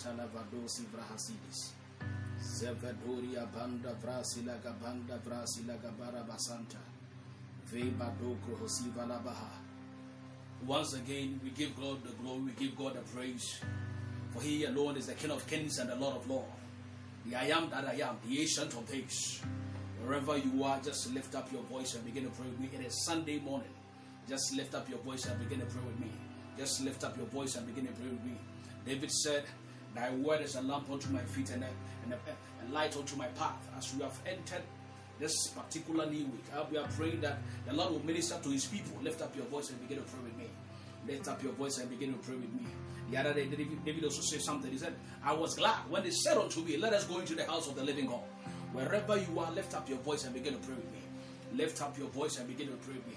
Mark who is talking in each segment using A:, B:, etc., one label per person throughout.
A: Vrahasidis. Zevedori Abanda Vrasila Gabanda Vrasila Gabara Basanta. Hosiva Labaha. Once again, we give God the glory, we give God the praise. For he alone is the King of kings and the Lord of lords. The I am that I am, the ancient of days. Wherever you are, just lift up your voice and begin to pray with me. It is Sunday morning. Just lift up your voice and begin to pray with me. Just lift up your voice and begin to pray with me. David said, Thy word is a lamp unto my feet and a, and a, a light unto my path. As we have entered this particular new week, uh, we are praying that the Lord will minister to his people. Lift up your voice and begin to pray with me. Lift up your voice and begin to pray with me. The other day, David also said something. He said, I was glad when they said unto me, Let us go into the house of the living God. Wherever you are, lift up your voice and begin to pray with me. Lift up your voice and begin to pray with me.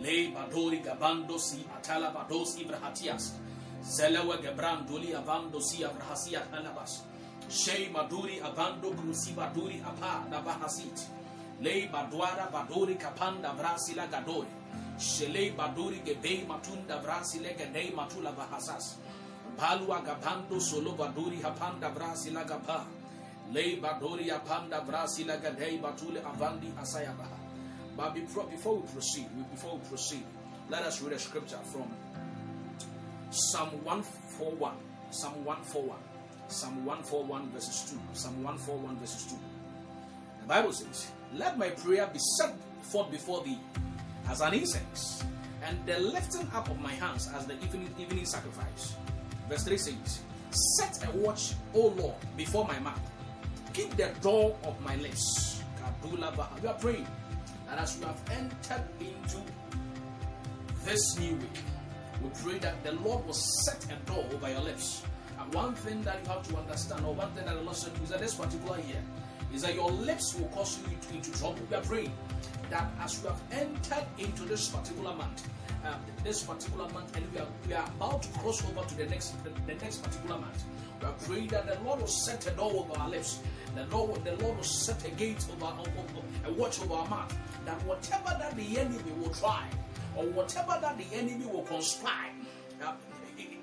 A: Le badori gabandosi atalabados ibrahatias. Zelewe gebrandoli avandosi abrahasia talabas. Shei maduri avando krusi baduri apa nabahasit. Le badwara badori kapanda brasila gadori. Shele badori gebe matunda brasile gede matula bahasas. Palua gabando solo baduri hapanda brasi lagapa. Lei badori apanda brasi lagadei batule avandi asayabaha. But before we proceed, before we proceed, let us read a scripture from Psalm 141. Psalm 141. Psalm 141 verses 2. Psalm 141 verses 2. The Bible says, Let my prayer be set forth before thee as an incense, and the lifting up of my hands as the evening, evening sacrifice. Verse 3 says, Set a watch, O Lord, before my mouth. Keep the door of my lips. We are praying that as we have entered into this new week, we pray that the Lord will set a door over your lips. And one thing that you have to understand, or one thing that the Lord said is that this particular year, is that your lips will cause you into, into trouble. We are praying that as we have entered into this particular month, uh, this particular month, and we are, we are about to cross over to the next the, the next particular month. We are praying that the Lord will set a door over our lips. The Lord, the Lord will set a gate over, over, over a watch over our mouth. That whatever that the enemy will try, or whatever that the enemy will conspire uh,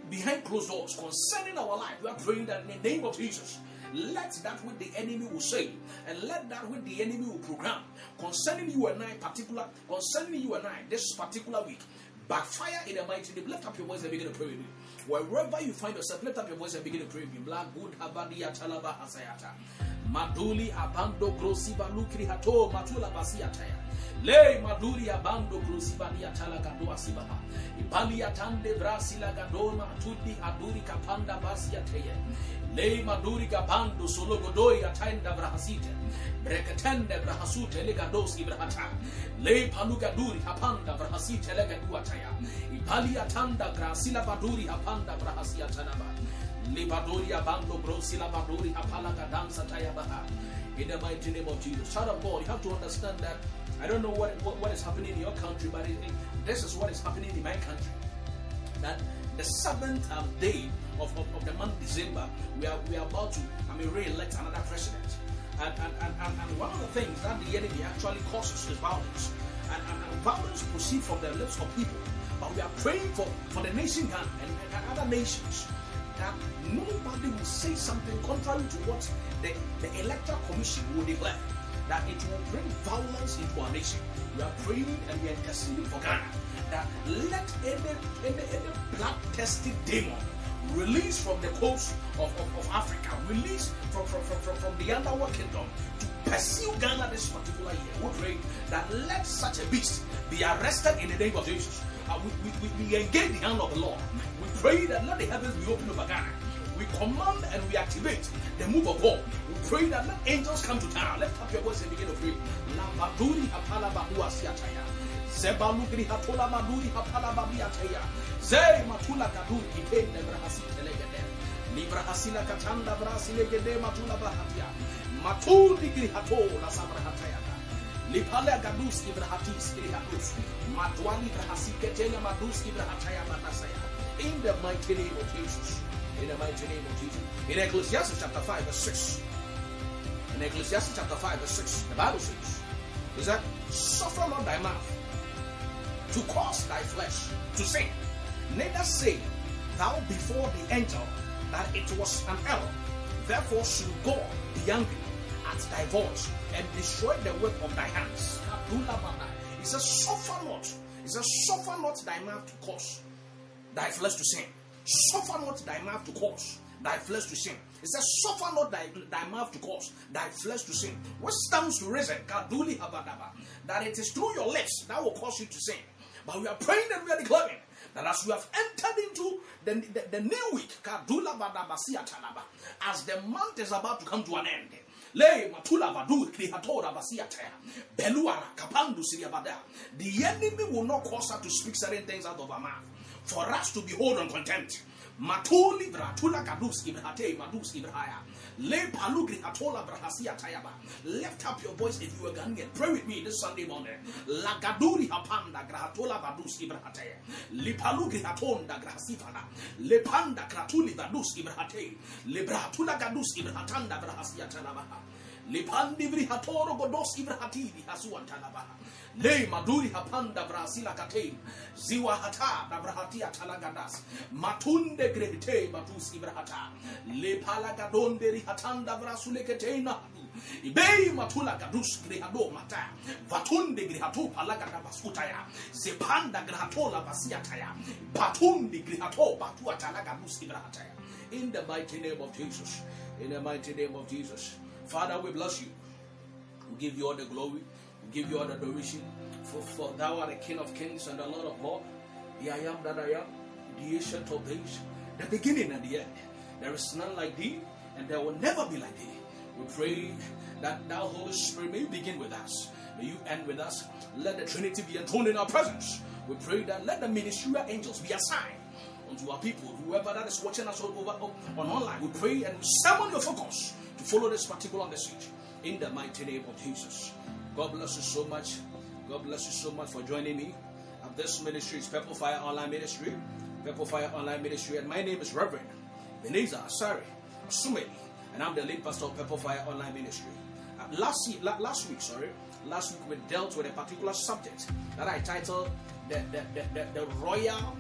A: behind closed doors concerning our life, we are praying that in the name of Jesus, let that which the enemy will say and let that which the enemy will program concerning you and I, particular concerning you and I, this particular week, backfire in the mighty name. Lift up your voice and begin to pray with me. Wherever you find yourself, lift up your voice and begin to pray with me. Black good habadia talaba asayata. Maduli abando grosiba lukri hato matula basiataya. Le maduri abando grosiba lia talagado asibaha. Ibali atande brasila gadoma tudi aduri kapanda basiataya. Le maduri gabando sologodoi ataenda brahasite. Breketende brahasute legadoski brahata. Le palugaduri hapanda brahasite legaduataya. Ibali atanda grasila baduri hapanda brahasia tanaba. Libaduri abando brosila baduri hapala gadansa tayabaha. In the mighty name of Jesus. Child of you have to understand that I don't know what, what, what is happening in your country, but it, it, this is what is happening in my country. That the seventh um, day of, of, of, the month December, we are we are about to I mean re-elect another president. And and, and, and, one of the things that the enemy actually causes is violence. And, and, and violence proceeds from the lips of people. But we are praying for, for the nation Ghana and, and other nations that nobody will say something contrary to what the, the electoral commission will declare. That it will bring violence into our nation. We are praying and we are interceding for Ghana. That let any, any, any blood-tested demon release from the coast of, of, of Africa, release from, from, from, from, from the underworld kingdom to pursue Ghana this particular year. We pray that let such a beast be arrested in the name of Jesus. Uh, we, we, we, engage the hand of the Lord. We pray that let the heavens be opened over Ghana. We command and we activate the move of God. We pray that let angels come to town. Lift up your voice and begin to pray. Zebalugri hatola maduri hapala babiataya. Zey matula kaduri kitende brahasi telegede. Librahasila katanda brasi legede matula brahatia. Matuli gri hatola sabrahataya. Lipale gadus ibrahatis ibrahadus. Matwali brahasi ketenya madus ibrahataya batasaya. In the mighty name of Jesus. In the mighty name of Jesus. In Ecclesiastes chapter 5, verse 6. In Ecclesiastes chapter 5, verse 6, the Bible says, is that Suffer not thy mouth to cause thy flesh to sin. Neither say thou before the angel that it was an error. Therefore should God be angry at thy voice and destroy the work of thy hands. He says, Suffer not. He says, Suffer not thy mouth to cause thy flesh to sin. Suffer not thy mouth to cause thy flesh to sin. He says, Suffer not thy, thy mouth to cause thy flesh to sin. What stands to reason? That it is through your lips that will cause you to sin. But we are praying and we are declaring that as we have entered into the, the, the new week, as the month is about to come to an end, Le matula vadu krihatora vasiataya. Beluara kapandu siriabada. The enemy will not cause her to speak certain things out of her mouth. For us to behold on contempt. Matuli vratula kadus ibrahate madus ibrahaya. Le palugri atola brahasia tayaba. Lift up your voice if you are Ghanaian. Pray with me this Sunday morning. Lagaduri hapanda grahatola vadus ibrahataya. Le palugri hatonda grahasifana. Le panda kratuli vadus ibrahate. Le brahatula gadus ibrahatanda brahasia talabaha. Le pandi vrihatoro godos ibrahatidi hasuan talabaha. Maduri hapanda ziwa hata da brahatia talagadas. Matunde ibrahata le palagadonde rihatanda ibei matula gadus mata. Vatunde palagada zepanda basiataya batua talagadus ibrahataya in the mighty name of Jesus. In the mighty name of Jesus. Father we bless you. We give you all the glory give you all the adoration. For, for thou art the King of kings and the Lord of lords. The I am that I am, the ancient of days, the beginning and the end. There is none like thee, and there will never be like thee. We pray that thou, Holy Spirit, may begin with us. May you end with us. Let the Trinity be enthroned in our presence. We pray that let the ministerial angels be assigned unto our people, whoever that is watching us all over on online. We pray and summon your focus to follow this particular message in the mighty name of Jesus. God bless you so much. God bless you so much for joining me. And this ministry is Purple Fire Online Ministry. Purple Fire Online Ministry. And my name is Reverend Beneza Asari Sumeli. And I'm the lead pastor of Purple Fire Online Ministry. Uh, last, last week, sorry, last week we dealt with a particular subject that I titled the, the, the, the, the Royal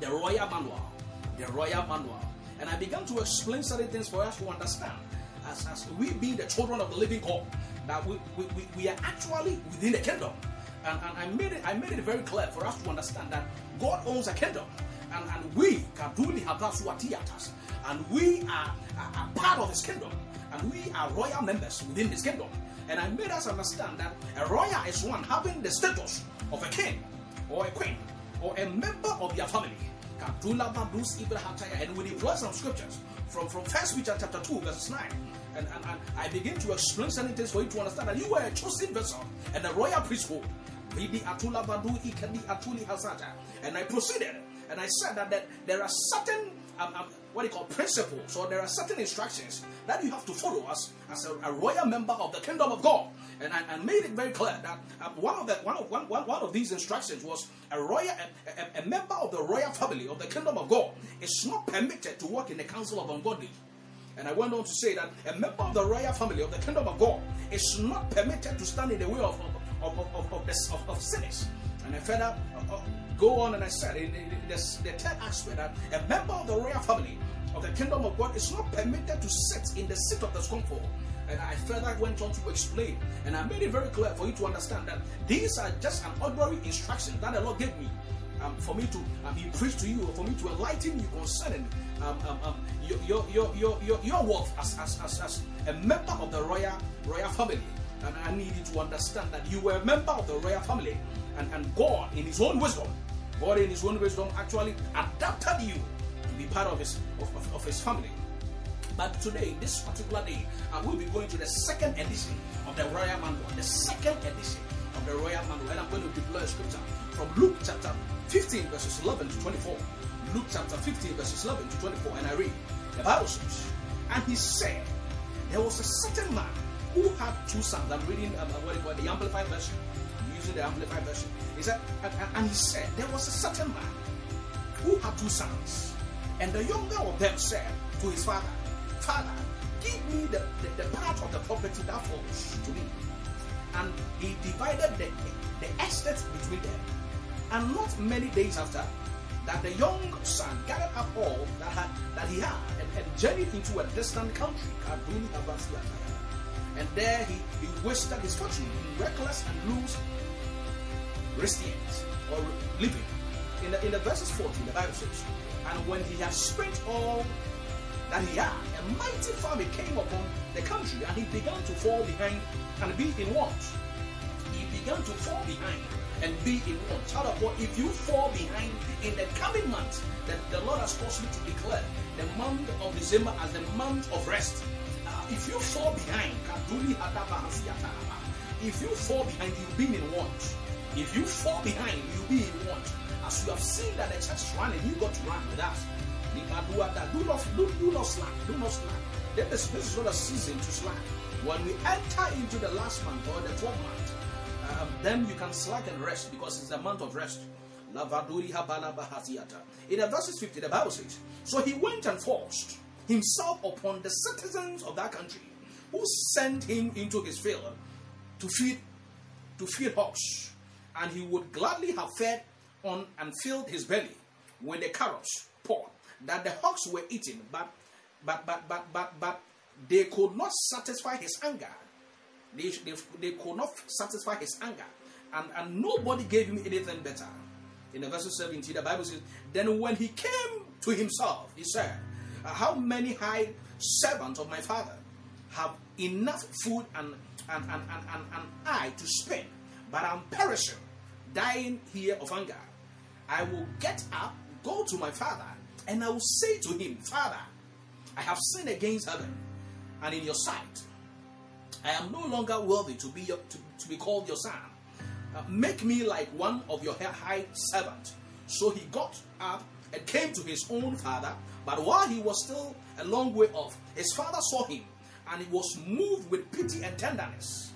A: the Royal Manual. The Royal Manual. And I began to explain certain things for us to understand as, as we being the children of the living God that we, we, we are actually within the kingdom. And, and I made it I made it very clear for us to understand that God owns a kingdom. And, and we Kaduli Habasuatiatas, and we are, are, are part of his kingdom, and we are royal members within his kingdom. And I made us understand that a royal is one having the status of a king or a queen or a member of their family. And we deploy some scriptures from, from First Peter chapter 2, verse 9. And, and, and I begin to explain certain things for you to understand that you were a chosen vessel and a royal priesthood. And I proceeded and I said that, that there are certain um, um, what do you call principles or there are certain instructions that you have to follow as, as a, a royal member of the kingdom of God. And I, I made it very clear that um, one of the one of one, one, one of these instructions was a royal a, a, a member of the royal family of the kingdom of God is not permitted to work in the council of ungodly. And I went on to say that a member of the royal family of the kingdom of God is not permitted to stand in the way of, of, of, of, of, the, of, sinners. And I further uh, uh, go on and I said in, in, in this, the third aspect that a member of the royal family of the kingdom of God is not permitted to sit in the seat of the scornful. And I further went on to explain, and I made it very clear for you to understand that these are just an ordinary instruction that the Lord gave me um, for me to um, be preached to you, or for me to enlighten you concerning um, um, um, your, your, your, your, your, worth as, as, as, as a member of the royal, royal family. And I need you to understand that you were a member of the royal family, and, and God, in His own wisdom, God, in His own wisdom, actually adapted you to be part of His, of, of, of his family. But today, this particular day, I will be going to the second edition of the Royal Manual, the second edition of the Royal Manual, and I'm going to deploy a scripture from Luke chapter 15, verses 11 to 24. Luke chapter 15, verses 11 to 24, and I read, the Bible says, And he said, There was a certain man who had two sons. I'm reading um, what it was, the Amplified Version. I'm using the Amplified Version. He said, and, and he said, There was a certain man who had two sons. And the younger of them said to his father, Father, give me the, the, the part of the property that falls to me. and he divided the, the estate between them. And not many days after, that the young son gathered up all that, had, that he had and, and journeyed into a distant country, and there he, he wasted his fortune in reckless and loose recipients or living. In the, in the verses 14, the Bible says, And when he had spent all that he had, a mighty famine came upon the country, and he began to fall behind and be in want. He began to fall behind and be in want. Child of God, if you fall behind in the coming month, that the Lord has caused me to declare the month of December as the month of rest. Uh, if you fall behind, if you fall behind, you'll be in want. If you fall behind, you'll be in want. As you have seen that the church is running, you got to run with us. Do not, do, do not slack. Do not slack. This is not a season to slack. When we enter into the last month or the 12th month, um, then you can slack and rest because it's a month of rest. In the verses 50, the Bible says, So he went and forced himself upon the citizens of that country, who sent him into his field to feed to feed hogs, and he would gladly have fed on and filled his belly when the carob pods, that the hogs were eating, but but but but but but they could not satisfy his anger. They, they, they could not satisfy his anger. And, and nobody gave him anything better. In the verse 17, the Bible says, Then when he came to himself, he said, How many high servants of my father have enough food and, and, and, and, and, and I to spend, but I'm perishing, dying here of hunger. I will get up, go to my father, and I will say to him, Father, I have sinned against heaven and in your sight. I am no longer worthy to be, your, to, to be called your son. Uh, make me like one of your high servants. So he got up and came to his own father. But while he was still a long way off, his father saw him and he was moved with pity and tenderness.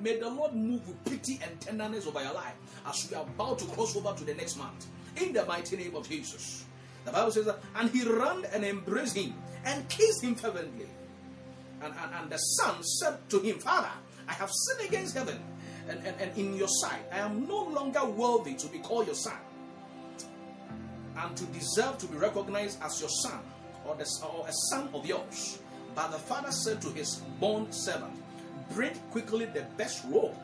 A: May the Lord move with pity and tenderness over your life as we are about to cross over to the next month. In the mighty name of Jesus. The Bible says that, and he ran and embraced him and kissed him fervently. And, and, and the son said to him, Father, I have sinned against heaven and, and, and in your sight. I am no longer worthy to be called your son and to deserve to be recognized as your son or, the, or a son of yours. But the father said to his born servant, Bring quickly the best robe.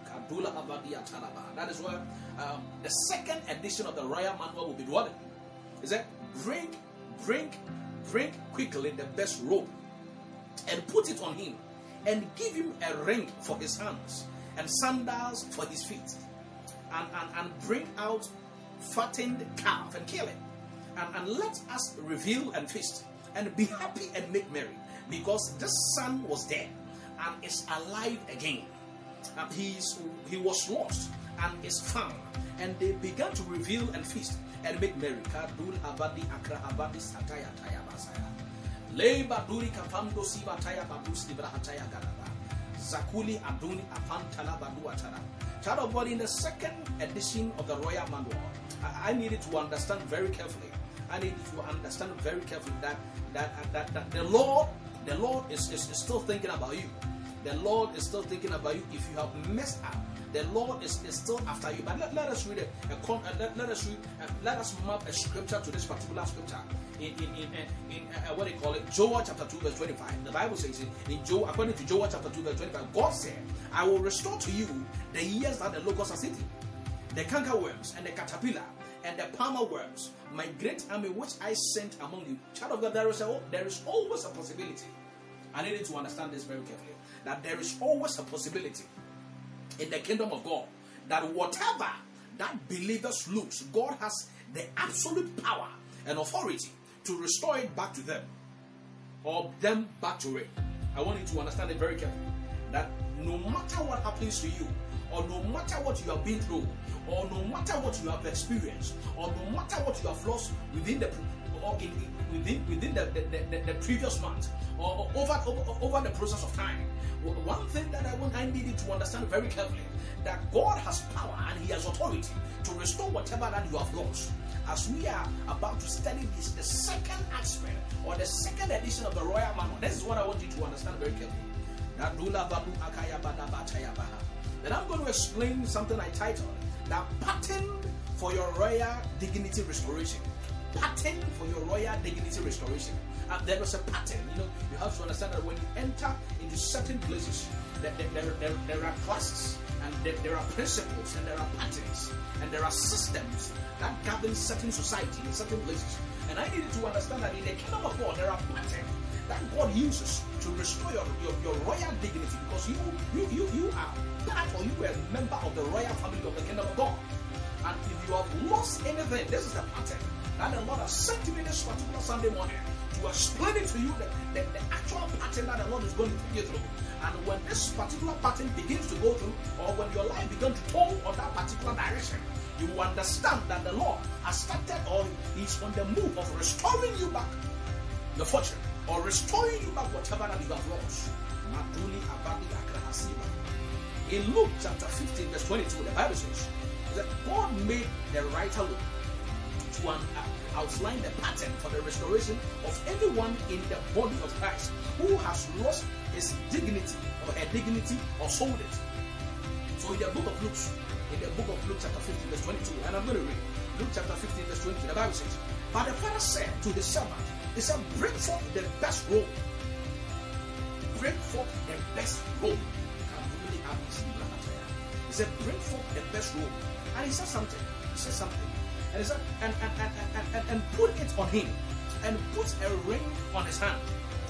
A: That is why um, the second edition of the Royal Manual will be dwelling. He said, Bring, bring, bring quickly the best robe and put it on him and give him a ring for his hands and sandals for his feet and, and, and bring out fattened calf and kill it and, and let us reveal and feast and be happy and make merry because this son was dead and is alive again. And he's, he was lost and is found. And they began to reveal and feast and make merry Leba duri kapando siba taya badus libra hataya gadaba. Zakuli aduni apantala badu atara. Child of God, in the second edition of the Royal Manual, I, I needed to understand very carefully. I needed to understand very carefully that that that, that the Lord, the Lord is, is, is still thinking about you. The Lord is still thinking about you if you have messed up the Lord is, is still after you. But let, let us read a, a uh, let, let, us read uh, let us map a scripture to this particular scripture in in in, in, uh, what they call it? Joel chapter 2 verse 25 the Bible says in, in Joel according to Joel chapter 2 verse 25 God said I will restore to you the years that the locusts are sitting the cankerworms and the caterpillar and the palmer worms my great army which I sent among you. Child of God there is a, there is always a possibility I need you to understand this very carefully that there is always a possibility in the kingdom of God that whatever that believers lose, God has the absolute power and authority to restore it back to them or them back to it. I want you to understand it very carefully that no matter what happens to you, or no matter what you have been through, or no matter what you have experienced, or no matter what you have lost within the or in, within within the, the, the, the previous month, or over, over over the process of time, one thing that I want I need you to understand very carefully that God has power and He has authority to restore whatever that you have lost. As we are about to study this, the second aspect or the second edition of the Royal Manual, this is what I want you to understand very carefully. Then I'm going to explain something I titled "The Pattern for Your Royal Dignity Restoration." Pattern for your royal dignity restoration. Uh, was a pattern. You know, you have to understand that when you enter into certain places, there, there, there, there are classes and there, there, are principles and there are patterns and there are systems govern certain society in certain places. And I needed to understand that in the kingdom of God, there are patterns that God uses to restore your, your, your royal dignity because you, you, you, you are part or you are a member of the royal family of the kingdom of God. And if you have lost anything, this is the pattern that the Lord has sent to me this particular Sunday morning to explain it to you the, the, the, actual pattern that the Lord is going to take you through. And when this particular pattern begins to go through, or when your life begins to turn on that particular direction, you will understand that the Lord has started or is on the move of restoring you back the fortune or restoring you back whatever that you have lost. In Luke chapter 15, verse 22, the Bible says that God made the writer Luke to an, outline the pattern for the restoration of anyone in the body of Christ who has lost his dignity or her dignity or sold it. So in the book of Luke, in the book of Luke chapter 15 verse 22, and I'm going to read Luke chapter 15 verse 22, the Bible says, But the father said to the servant, he said, bring forth the best robe. Bring forth the best robe. He said, bring forth the best robe. And he said something. He said something and, and, and, and, put it on him. And put a ring on his hand.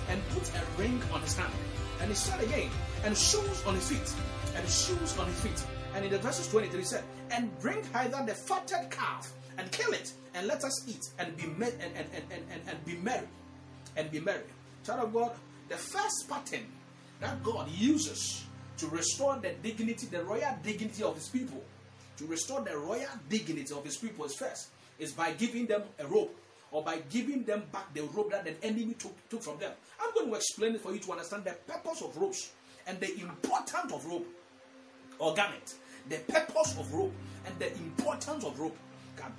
A: And put a ring on his hand. And he said again and shoes on his feet. And shoes on his feet. And in the verses 23 he said and bring hither the fatted calf and kill it and let us eat and be merry and, and, and, and, and be merry and be merry. Child of god the first pattern that god uses to restore the dignity the royal dignity of his people to restore the royal dignity of his people first is by giving them a robe or by giving them back the robe that the enemy took, took from them. I'm going to explain it for you to understand the purpose of robes and the importance of robe or garment. The purpose of robe and the importance of robe. I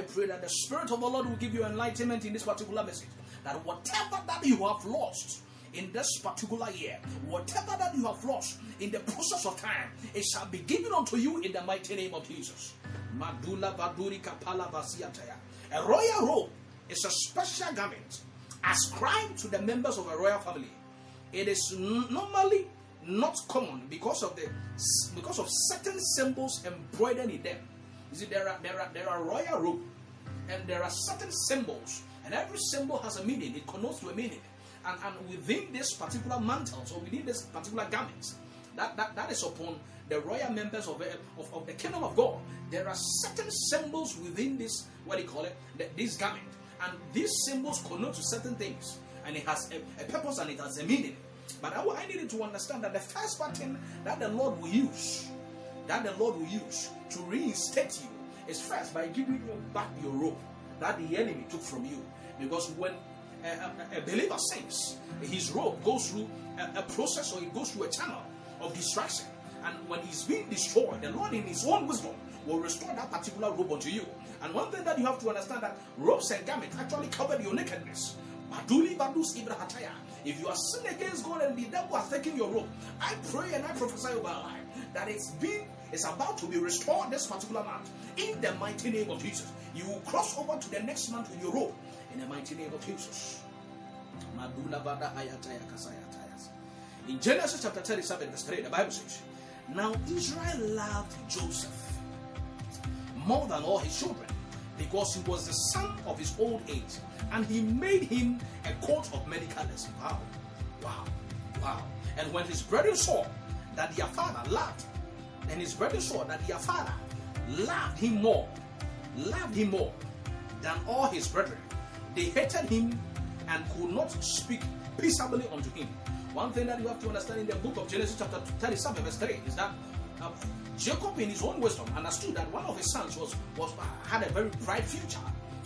A: pray that the Spirit of the Lord will give you enlightenment in this particular message. That whatever that you have lost, in this particular year. Whatever that you have lost in the process of time, it shall be given unto you in the mighty name of Jesus. Madula Baduri Kapala Vasiataya. A royal robe is a special garment ascribed to the members of a royal family. It is normally not common because of the because of certain symbols embroidered in them. You see, there are there are there are royal robe, and there are certain symbols, and every symbol has a meaning. It connotes to a meaning and, and within this particular mantle, so within this particular garment, that, that, that is upon the royal members of, eh, of, of the kingdom of God, there are certain symbols within this, what do you call it, the, this garment. And these symbols connote to certain things. And it has a, a purpose and it has a meaning. But I, I needed to understand that the first pattern that the Lord will use, that the Lord will use to reinstate you, is first by giving you back your robe that the enemy took from you. Because when a, a, believer sins, his robe goes through a, a process or it goes through a channel of destruction. And when he's being destroyed, the Lord in his own wisdom will restore that particular robe unto you. And one thing that you have to understand that robes and garments actually cover your nakedness. If you are sinning against God and the devil has taken your robe, I pray and I prophesy over our life that it's been it's about to be restored this particular month. In the mighty name of Jesus. You will cross over to the next month with your robe in the mighty name of Jesus. In Genesis chapter 37, verse 3, the Bible says, Now Israel loved Joseph more than all his children because he was the son of his old age, and he made him a coat of many colors. Wow, wow, wow. And when his brethren saw that their father loved, and his brethren saw that their father loved him more, loved him more than all his brethren, they hated him and could not speak peaceably unto him. One thing that you have to understand in the book of Genesis, chapter 37, verse 3, is that uh, Jacob, in his own wisdom, understood that one of his sons was, was had a very bright future.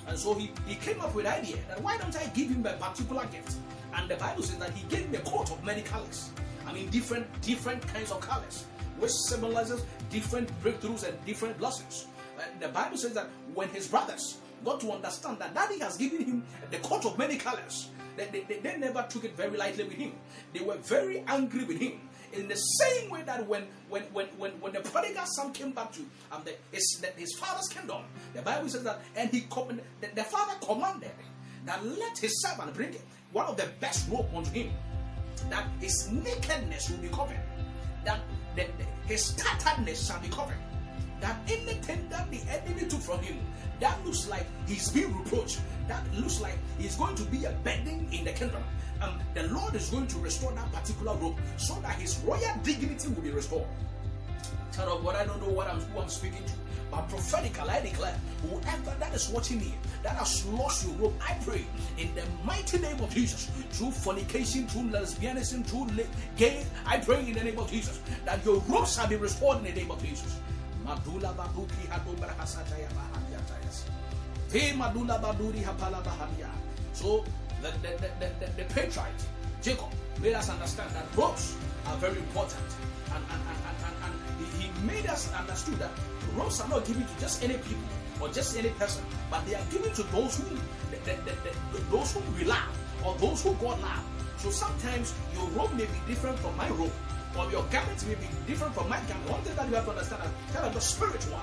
A: And so he, he came up with the idea that why don't I give him a particular gift? And the Bible says that he gave him a coat of many colors. I mean, different different kinds of colors, which symbolizes different breakthroughs and different blessings. Uh, the Bible says that when his brothers got to understand that daddy has given him the coat of many colors. they, they, they never took it very lightly with him. They were very angry with him. In the same way that when when when when, when the prodigal son came back to um, the, his, the, his father's kingdom, the Bible says that, and he the, the father commanded that let his servant bring one of the best robe unto him, that his nakedness will be covered, that the, the, his tatteredness shall be covered, that anything that the enemy took from him that looks like he's being reproached, that looks like he's going to be a burden in the kingdom. Um, the Lord is going to restore that particular robe so that his royal dignity will be restored. Of God, I don't know what I'm, who I'm speaking to, but prophetically I declare, whoever that is watching me, that has lost your robe, I pray in the mighty name of Jesus, through fornication, through lesbianism, through gay, I pray in the name of Jesus that your robe shall be restored in the name of Jesus. Madula baduki Madula baduri hapala. So the, the, the, the, the patriarch, Jacob, made us understand that robes are very important. And, and, and, and, made us understood that robes are not given to just any people or just any person, but they are given to those who those who we love or those who God love. So sometimes your robe may be different from my robe, or your garment may be different from my garment. One thing that you have to understand is kind of the spiritual.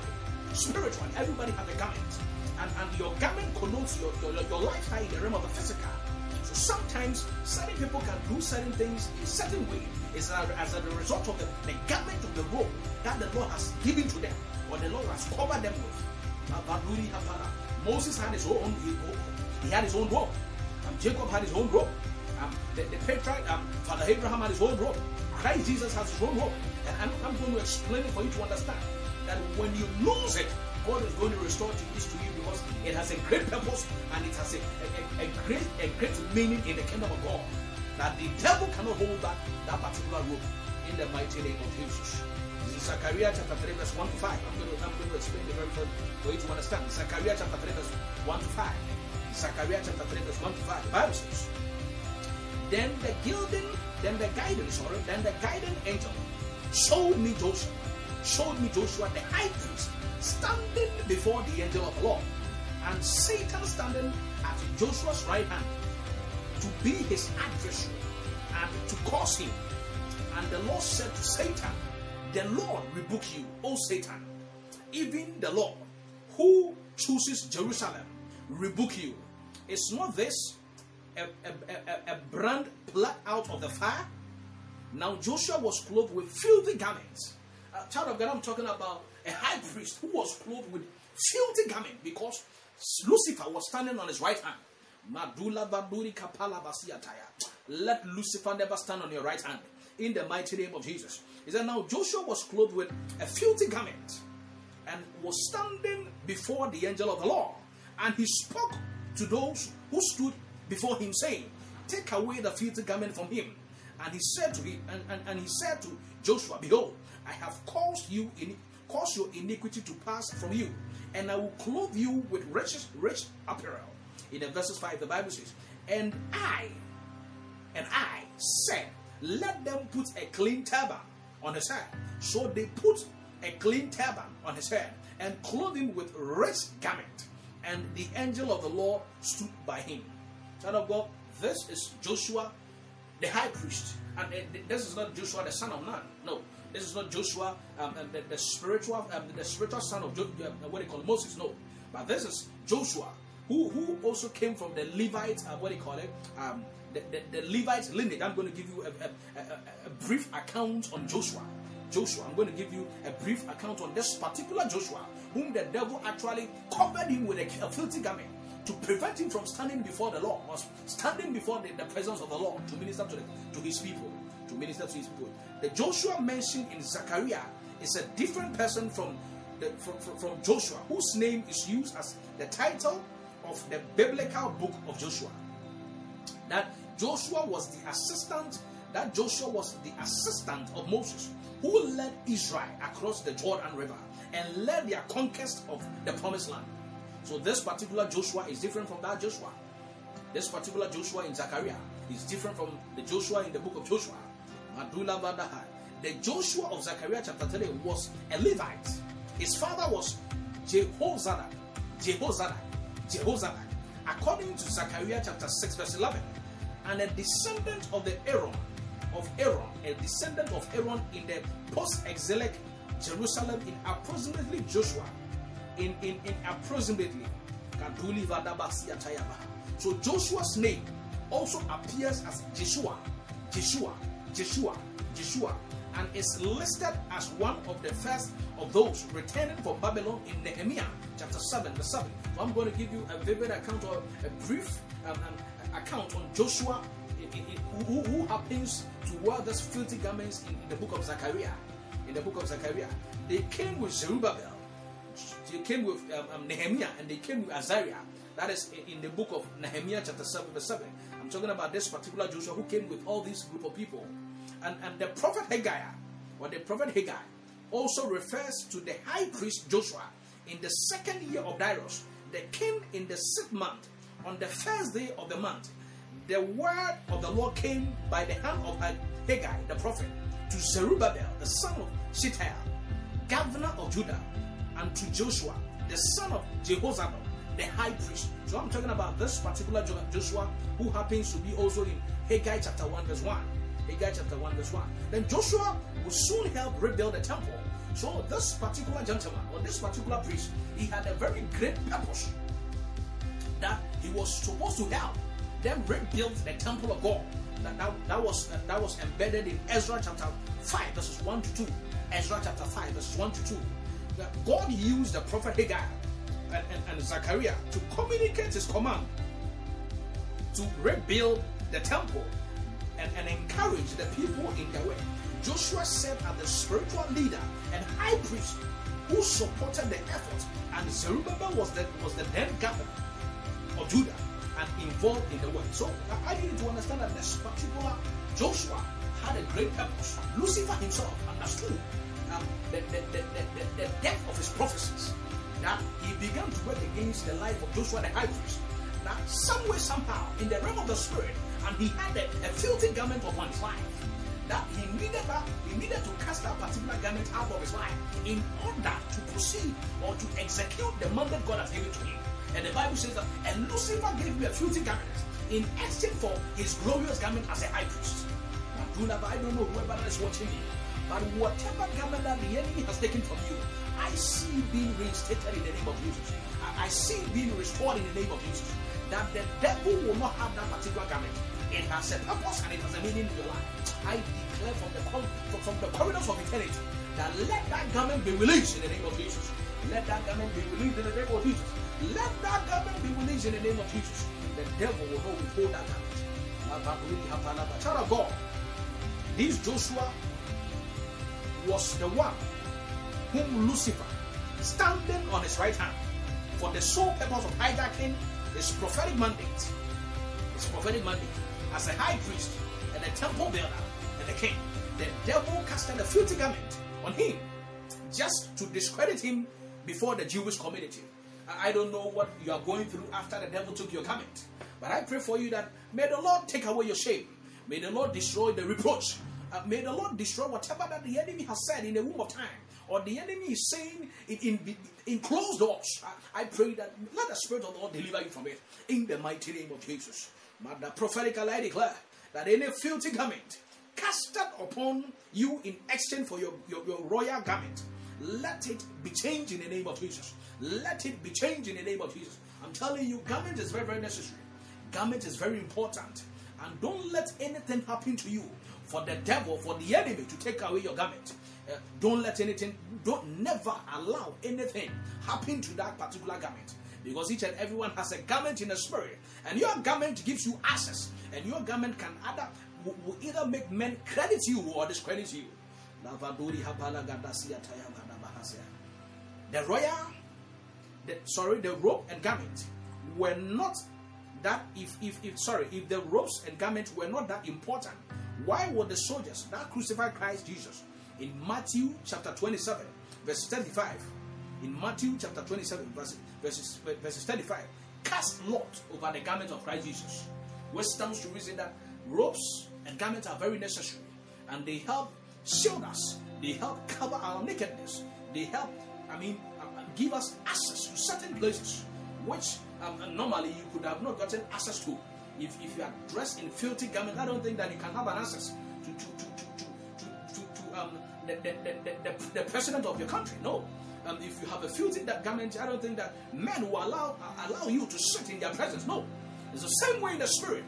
A: Spiritual, everybody has a garment. And, and your garment connotes your, your, your in the realm of the physical. So sometimes certain people can do certain things in certain way is as a result of the, the garment of the robe that the Lord has given to them or the Lord has covered them with. Moses had his own, he, had his own robe. Um, Jacob had his own robe. Um, the, the patriarch, um, Father Abraham had his own robe. Christ Jesus has his own robe. And I'm, I'm going to explain it for you to understand that when you lose it, God is going to restore to this to you because it has a great purpose and it has a, a, a, great a great meaning in the kingdom of God. That the devil cannot hold that, that particular rope in the mighty name of Jesus. This is Zechariah chapter 3, verse 1 to 5. I'm going to, I'm going to explain the very for, for you to understand. Zechariah chapter 3, verse 1 to 5. Zechariah chapter 3, verse 1 to 5. The Bible says, Then the gilding, then the guiding, sorry, then the guiding angel showed me Joshua, showed me Joshua the high priest standing before the angel of the Lord, and Satan standing at Joshua's right hand to be his adversary and to cause him. And the Lord said to Satan, The Lord rebuke you, O Satan. Even the Lord who chooses Jerusalem rebuke you. Is not this a, a, a, a brand plucked out of the fire? Now Joshua was clothed with filthy garments. Uh, child of God, I'm talking about a high priest who was clothed with filthy garment because Lucifer was standing on his right hand. Madula Kapala Basiataya. Let Lucifer never stand on your right hand. In the mighty name of Jesus. He said, Now Joshua was clothed with a filthy garment and was standing before the angel of the Lord. And he spoke to those who stood before him, saying, Take away the filthy garment from him. And he said to him, and, and, and he said to Joshua, Behold, I have caused you in cause your iniquity to pass from you, and I will clothe you with rich, rich apparel. In the verses 5, the Bible says, And I, and I said, Let them put a clean turban on his head. So they put a clean turban on his head and clothed him with rich garment. And the angel of the Lord stood by him. Son of God, this is Joshua, the high priest. And uh, this is not Joshua, the son of Nun. No, this is not Joshua, um, the, the, spiritual, um, the spiritual son of jo- uh, what they call Moses. No, but this is Joshua, who who also came from the Levite, uh, what you call it, um, the, the, the Levite lineage. I'm going to give you a, a, a, a brief account on Joshua. Joshua. I'm going to give you a brief account on this particular Joshua, whom the devil actually covered him with a, filthy garment to prevent him from standing before the Lord, was standing before the, the presence of the Lord to minister to, the, to his people to minister to his people. The Joshua mentioned in Zechariah is a different person from, the, from, from, from Joshua, whose name is used as the title of the biblical book of Joshua. That Joshua was the assistant, that Joshua was the assistant of Moses, who led Israel across the Jordan River and led their conquest of the promised land. So this particular Joshua is different from that Joshua. This particular Joshua in Zechariah is different from the Joshua in the book of Joshua. The Joshua of Zechariah chapter 3 was a Levite. His father was Jehozadak. Jehozadak. Jehozadak. According to Zechariah chapter 6, verse 11, and a descendant of the Aaron, of Aaron, a descendant of Aaron in the post-exilic Jerusalem in approximately Joshua, in, in, in approximately So Joshua's name also appears as Jeshua, Jeshua, Jeshua, Jeshua, and is listed as one of the first of those returning from Babylon in Nehemiah chapter 7, verse 7. So I'm going to give you a vivid account or a brief um, um, account on Joshua who, who, happens to wear those filthy garments in, the book of Zechariah. In the book of Zechariah, they came with Zerubbabel, they came with um, um, Nehemiah, and they came with Azariah. That is in, in the book of Nehemiah, chapter 7, verse 7. I'm talking about this particular Joshua who came with all these group of people. And, and the prophet Haggai, or the prophet Haggai, also refers to the high priest Joshua in the second year of Darius, the king in the sixth month, on the first day of the month. The word of the Lord came by the hand of Haggai, the prophet, to Zerubbabel, the son of Shealtiel, governor of Judah, and to Joshua, the son of Jehozadak, the high priest. So I'm talking about this particular Joshua who happens to be also in Haggai chapter 1, verse 1. Haggai chapter 1, verse 1. Then Joshua will soon help rebuild the temple. So this particular gentleman or this particular priest, he had a very great purpose that he was supposed to help them rebuild the temple of God. That, that, that was uh, that was embedded in Ezra chapter 5, verses 1 to 2. Ezra chapter 5, verses 1 to 2. That God used the prophet Haggai and, and, and Zechariah to communicate his command to rebuild the temple and, and encourage the people in their way. Joshua served as the spiritual leader and high priest who supported the effort, and Zerubbabel was the, was the then governor of Judah and involved in the work. So I need to understand that this particular Joshua had a great purpose. Lucifer himself understood um, the, the, the, the, the depth of his prophecies that he began to work against the life of Joshua the high priest. That somewhere, somehow, in the realm of the spirit, and he had a, a filthy garment upon his life. That he needed that he needed to cast that particular garment out of his life in order to proceed or to execute the mandate God has given to him. And the Bible says that and Lucifer gave me a filthy garment in exchange for his glorious garment as a high priest. I don't know whoever is watching me, but whatever garment that the enemy has taken from you, I see being reinstated in the name of Jesus. I see being restored in the name of Jesus. That the devil will not have that particular garment it has a purpose and it has a meaning in your life. I declare from the from the corridors of eternity that let that garment be released in the name of Jesus. Let that garment be released in the name of Jesus. Let that garment be released in the name of Jesus. The devil will not withhold that garment. Child of God, this Joshua was the one whom Lucifer, standing on his right hand, for the sole purpose of hijacking his prophetic mandate, his prophetic mandate, as a high priest and a temple builder and a king. The devil casted a filthy garment on him just to discredit him before the Jewish community. I don't know what you are going through after the devil took your garment, but I pray for you that may the Lord take away your shame. May the Lord destroy the reproach. Uh, may the Lord destroy whatever that the enemy has said in the womb of time or the enemy is saying in, in, in closed doors. I, I pray that let the Spirit of the Lord deliver you from it in the mighty name of Jesus. But the prophetical I declare that any filthy garment casted upon you in exchange for your, your, your royal garment, let it be changed in the name of Jesus. Let it be changed in the name of Jesus. I'm telling you, garment is very, very necessary. Garment is very important. And don't let anything happen to you for the devil, for the enemy to take away your garment. Uh, don't let anything, don't never allow anything happen to that particular garment. Because each and everyone has a garment in the spirit. And your garment gives you access. And your garment can either, will either make men credit you or discredit you. The royal, the, sorry, the robe and garment were not that if, if, if sorry if the robes and garments were not that important why were the soldiers that crucified christ jesus in matthew chapter 27 verse 35 in matthew chapter 27 verse verses, verses 35, cast lot over the garment of Christ Jesus. Which stands to reason that robes and garments are very necessary and they help shield us, they help cover our nakedness, they help, I mean, uh, uh, give us access to certain places which um, normally you could have not gotten access to if, if you are dressed in filthy garments, I don't think that you can have an access to to to to to, to, to um, the, the, the, the, the president of your country. No. Um, if you have a filthy garment, I don't think that men will allow allow you to sit in their presence. No. It's the same way in the spirit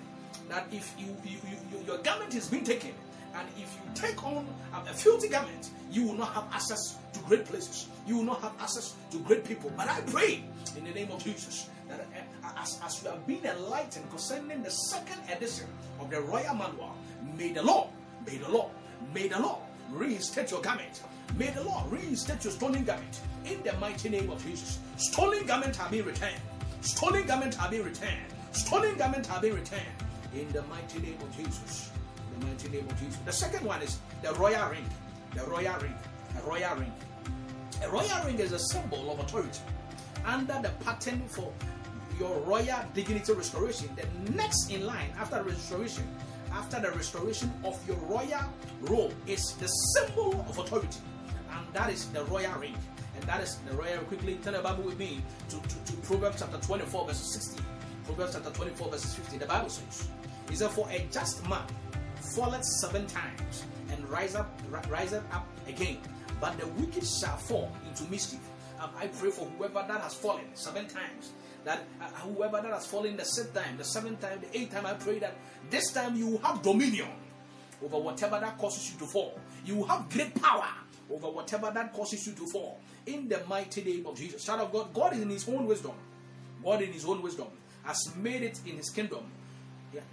A: that if you, you, you your garment is being taken, and if you take on a filthy garment, you will not have access to great places. You will not have access to great people. But I pray in the name of Jesus that uh, as, as you are being enlightened concerning the second edition of the Royal Manual, may the law, may the law, may the law reinstate your garment. May the Lord reinstate your stolen garment in the mighty name of Jesus. Stolen garment have been returned. Stolen garment have been returned. Stolen garment have been returned in the mighty name of Jesus. In the mighty name of Jesus. The second one is the royal ring. The royal ring. The royal ring. A royal ring is a symbol of authority. Under the pattern for your royal dignity restoration, the next in line after restoration, after the restoration of your royal robe, is the symbol of authority, that is the royal ring. And that is the royal. Quickly turn the Bible with me to, to, to Proverbs chapter 24, verse 16. Proverbs chapter 24, verse 15. The Bible says, He said, For a just man falleth seven times and rise up, riseth up again, but the wicked shall fall into mischief. Um, I pray for whoever that has fallen seven times. That uh, whoever that has fallen the sixth time, the seventh time, the eighth time, I pray that this time you will have dominion over whatever that causes you to fall. You will have great power over whatever that causes you to fall. In the mighty name of Jesus. Child of God, God is in His own wisdom. God in His own wisdom has made it in His kingdom.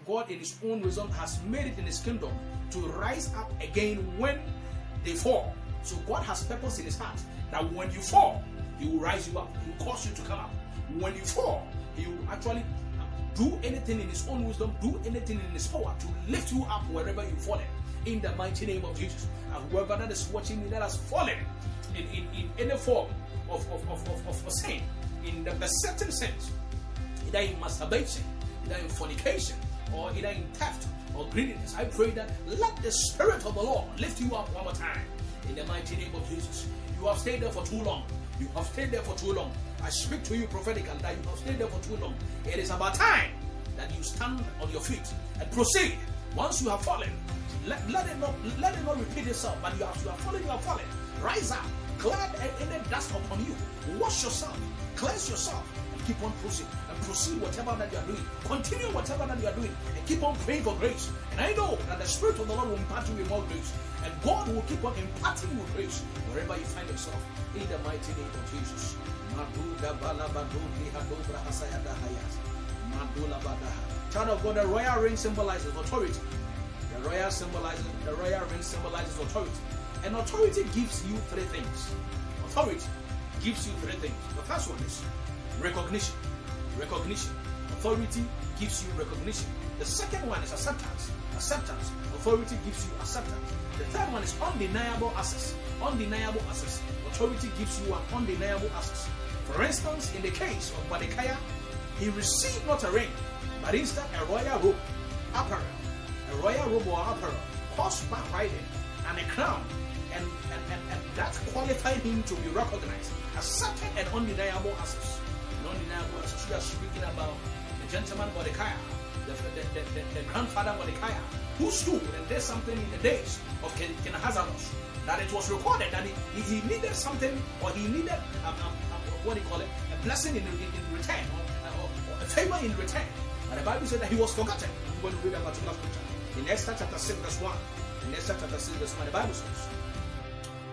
A: God in His own wisdom has made it in His kingdom to rise up again when they fall. So God has purpose in His heart that when you fall, He will rise you up. He will cause you to come up. When you fall, He will actually uh, do anything in His own wisdom, do anything in His power to lift you up wherever you've fallen. In the mighty name of Jesus. And whoever that is watching me that has fallen in, in, in any form of, of, of, of, of sin, in the besetting sense, either in masturbation, either in fornication, or either in theft or greediness, I pray that let the Spirit of the Lord lift you up one more time in the mighty name of Jesus. You have stayed there for too long. You have stayed there for too long. I speak to you prophetically that you have stayed there for too long. It is about time that you stand on your feet and proceed. Once you have fallen, let, let it not let it not repeat itself. But you have you have fallen, you have fallen. Rise up, clear any dust upon you. Wash yourself, cleanse yourself, and keep on proceeding and proceed whatever that you are doing. Continue whatever that you are doing, and keep on praying for grace. And I know that the Spirit of the Lord will impart you with more grace. And God will keep on imparting you grace wherever you find yourself. In the mighty name of Jesus. Child of God, the royal ring symbolizes authority. Royal symbolizes the royal ring symbolizes authority. And authority gives you three things. Authority gives you three things. The first one is recognition. Recognition. Authority gives you recognition. The second one is acceptance. Acceptance. Authority gives you acceptance. The third one is undeniable access. Undeniable access. Authority gives you an undeniable access. For instance, in the case of Mordecai, he received not a ring, but instead a royal robe, apparel, royal or apparel, horseback riding, and a crown, and, and, and, and that qualified him to be recognized as certain and undeniable access. An undeniable access. We are speaking about the gentleman Mordecai, the, the, the, the, the grandfather Mordecai, who stood and did something in the days of King, King Ahasuerus. That it was recorded that he, he, needed something or he needed um, um, um, what do you call it? A blessing in, in, in return or, or, a favor in return. And the Bible said that he was forgotten. We read that particular scripture in Esther chapter 6, verse 1. In Esther chapter 6, verse 1, the Bible says,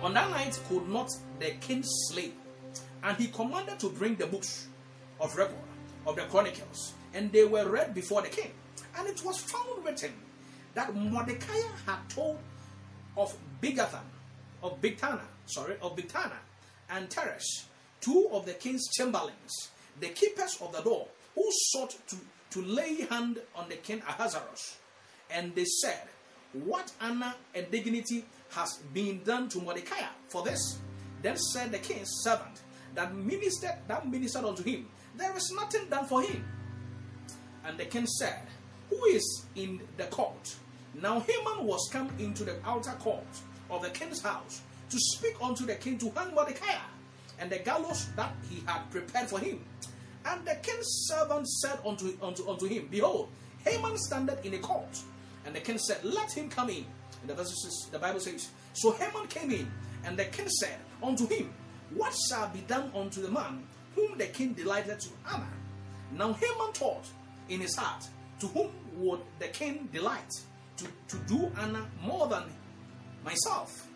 A: On that night could not the king sleep, and he commanded to bring the books of record of the chronicles, and they were read before the king. And it was found written that Mordecai had told of Bigathan, of Bigthana, sorry, of Bigthana and Teresh, two of the king's chamberlains, the keepers of the door, who sought to, to lay hand on the king Ahasuerus. And they said, What honor and dignity has been done to Mordecai for this? Then said the king's servant that ministered that ministered unto him, There is nothing done for him. And the king said, Who is in the court? Now Haman was come into the outer court of the king's house to speak unto the king to hang Mordecai and the gallows that he had prepared for him. And the king's servant said unto, unto, unto him, Behold, Haman standeth in a court, and the king said, Let him come in. And the, the Bible says, So Haman came in, and the king said unto him, What shall be done unto the man whom the king delighted to honor? Now Haman thought in his heart, To whom would the king delight to, to do honor more than myself?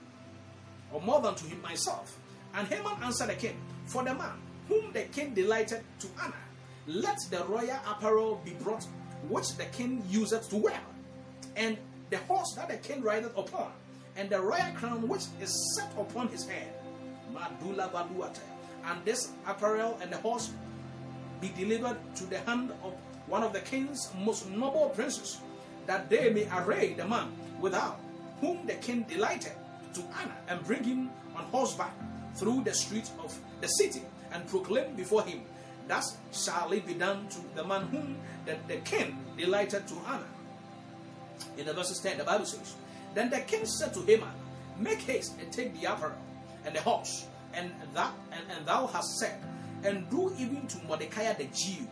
A: Or more than to him myself? And Haman answered the king, For the man whom the king delighted to honor, let the royal apparel be brought which the king useth to wear, and the horse that the king rideth upon, and the royal crown which is set upon his head. Madula. And this apparel and the horse be delivered to the hand of one of the king's most noble princes, that they may array the man without whom the king delighted to honor, and bring him on horseback through the streets of the city, and proclaim before him Thus shall it be done to the man whom the, the king delighted to honor. In the verses 10, the Bible says, Then the king said to Haman, Make haste and take the apparel and the horse, and that and, and thou hast said, and do even to Mordecai the Jew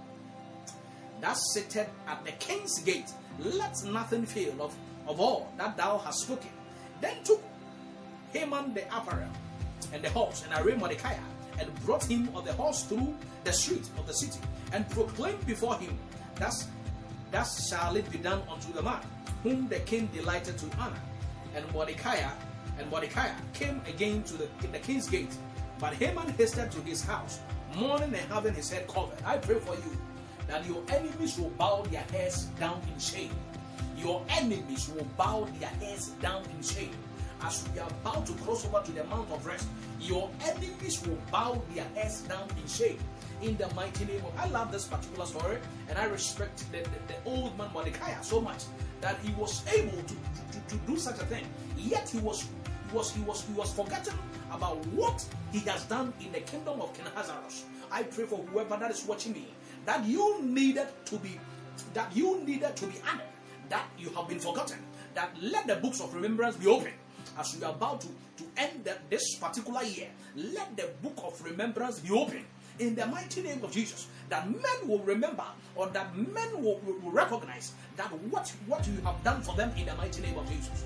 A: that sitteth at the king's gate. Let nothing fail of, of all that thou hast spoken. Then took Haman the apparel and the horse, and arrayed Mordecai and brought him on the horse through the street of the city, and proclaimed before him, Thus, thus shall it be done unto the man whom the king delighted to honor. And Mordecai and Mordecai came again to the, the king's gate, but Haman hasted to his house, mourning and having his head covered. I pray for you that your enemies will bow their heads down in shame. Your enemies will bow their heads down in shame as we are about to cross over to the Mount of Rest, your enemies will bow their heads down in shame. In the mighty name of I love this particular story and I respect the, the, the old man Mordecai so much that he was able to, to, to do such a thing. Yet he was he was he was he was forgotten about what he has done in the kingdom of King Ahasuerus. I pray for whoever that is watching me that you needed to be that you needed to be honored, that you have been forgotten, that let the books of remembrance be open as we are about to, to end the, this particular year, let the book of remembrance be open in the mighty name of Jesus. That men will remember or that men will, will, recognize that what, what you have done for them in the mighty name of Jesus.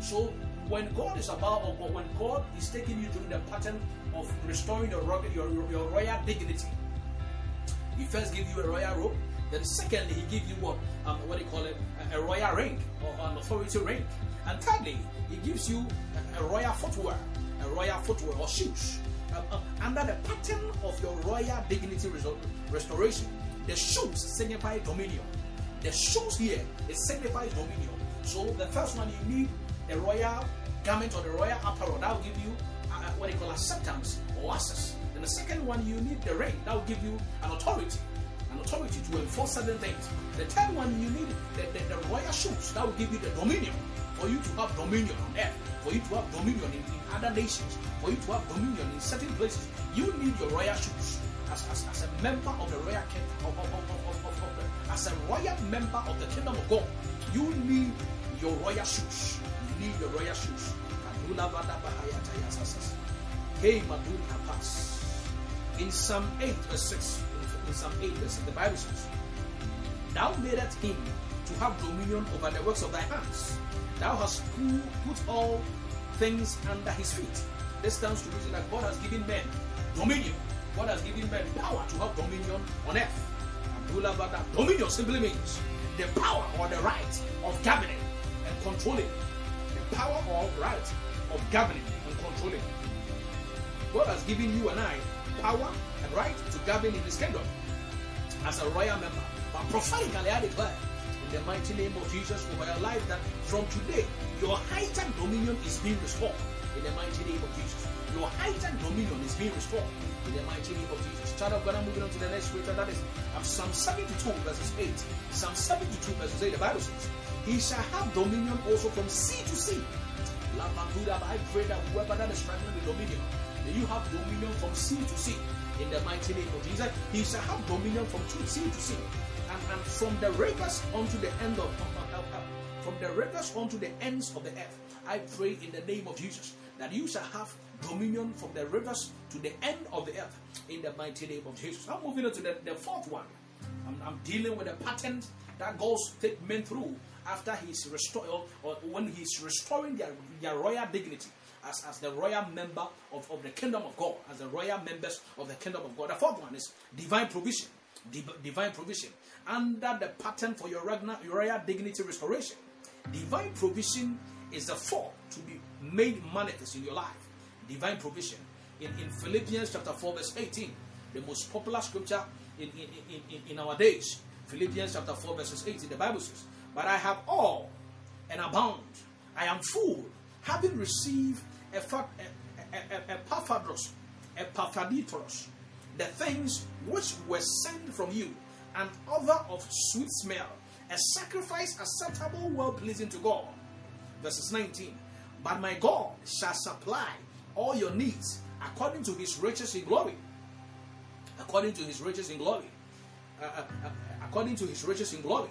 A: So when God is about or when God is taking you through the pattern of restoring your, your, your royal dignity, He first gives you a royal robe, then secondly, he gives you what um, what do you call it? A, a royal ring or an authority ring. And thirdly, he gives you a, a royal footwear, a royal footwear or shoes. Um, um, under the pattern of your royal dignity restoration, the shoes signify dominion. The shoes here it signifies dominion. So the first one you need the royal garment or the royal apparel that will give you uh, uh what they call acceptance or access. And the second one you need the ring that will give you an authority authority to enforce certain things. The third one, you need the, the, the royal shoes that will give you the dominion for you to have dominion on earth, for you to have dominion in, in other nations, for you to have dominion in certain places. You need your royal shoes as, as, as a member of the royal kingdom, of, of, of, as a royal member of the kingdom of God. You need your royal shoes. You need your royal shoes. In Psalm 8, verse 6 in Psalm 8, verse the Bible says, Thou madest him to have dominion over the works of thy hands. Thou hast put all things under his feet. This stands to reason that God has given men dominion. God has given men power to have dominion on earth. Dominion simply means the power or the right of governing and controlling. The power or right of governing and controlling. God has given you and I power and right govern in his kingdom as a royal member. But prophetically, I declare in the mighty name of Jesus over your life that from today, your heightened dominion is being restored in the mighty name of Jesus. Your heightened dominion is being restored in the mighty name of Jesus. Child of God, I'm moving on to the next scripture. That is Psalm 72, verses 8. Psalm 72, verses 8. The Bible says, He shall have dominion also from sea to sea. I pray that whoever that is struggling with dominion, may you have dominion from sea to sea in the mighty name of Jesus. He shall have dominion from sea to sea, and, and from the rivers unto the end of, from the rivers unto the ends of the earth. I pray in the name of Jesus that you shall have dominion from the rivers to the end of the earth in the mighty name of Jesus. I'm moving on to the, the fourth one. I'm, I'm dealing with a pattern that goes take men through after he's restored or when he's restoring their, their royal dignity as, as the royal member of, of the kingdom of God, as the royal members of the kingdom of God. The fourth one is divine provision. divine provision. Under the pattern for your, your royal dignity restoration. Divine provision is the fall to be made manifest in your life. Divine provision. In, in Philippians chapter 4, verse 18, the most popular scripture in, in, in, in our days. Philippians chapter 4, verses 18, the Bible says, But I have all and abound. I am full, having received Epaphras, Epaphroditus, the things which were sent from you, an odor of sweet smell, a sacrifice acceptable, well pleasing to God. Verses 19. But my God shall supply all your needs according to his riches in glory. According to his riches in glory. Uh, uh, uh, according to his riches in glory.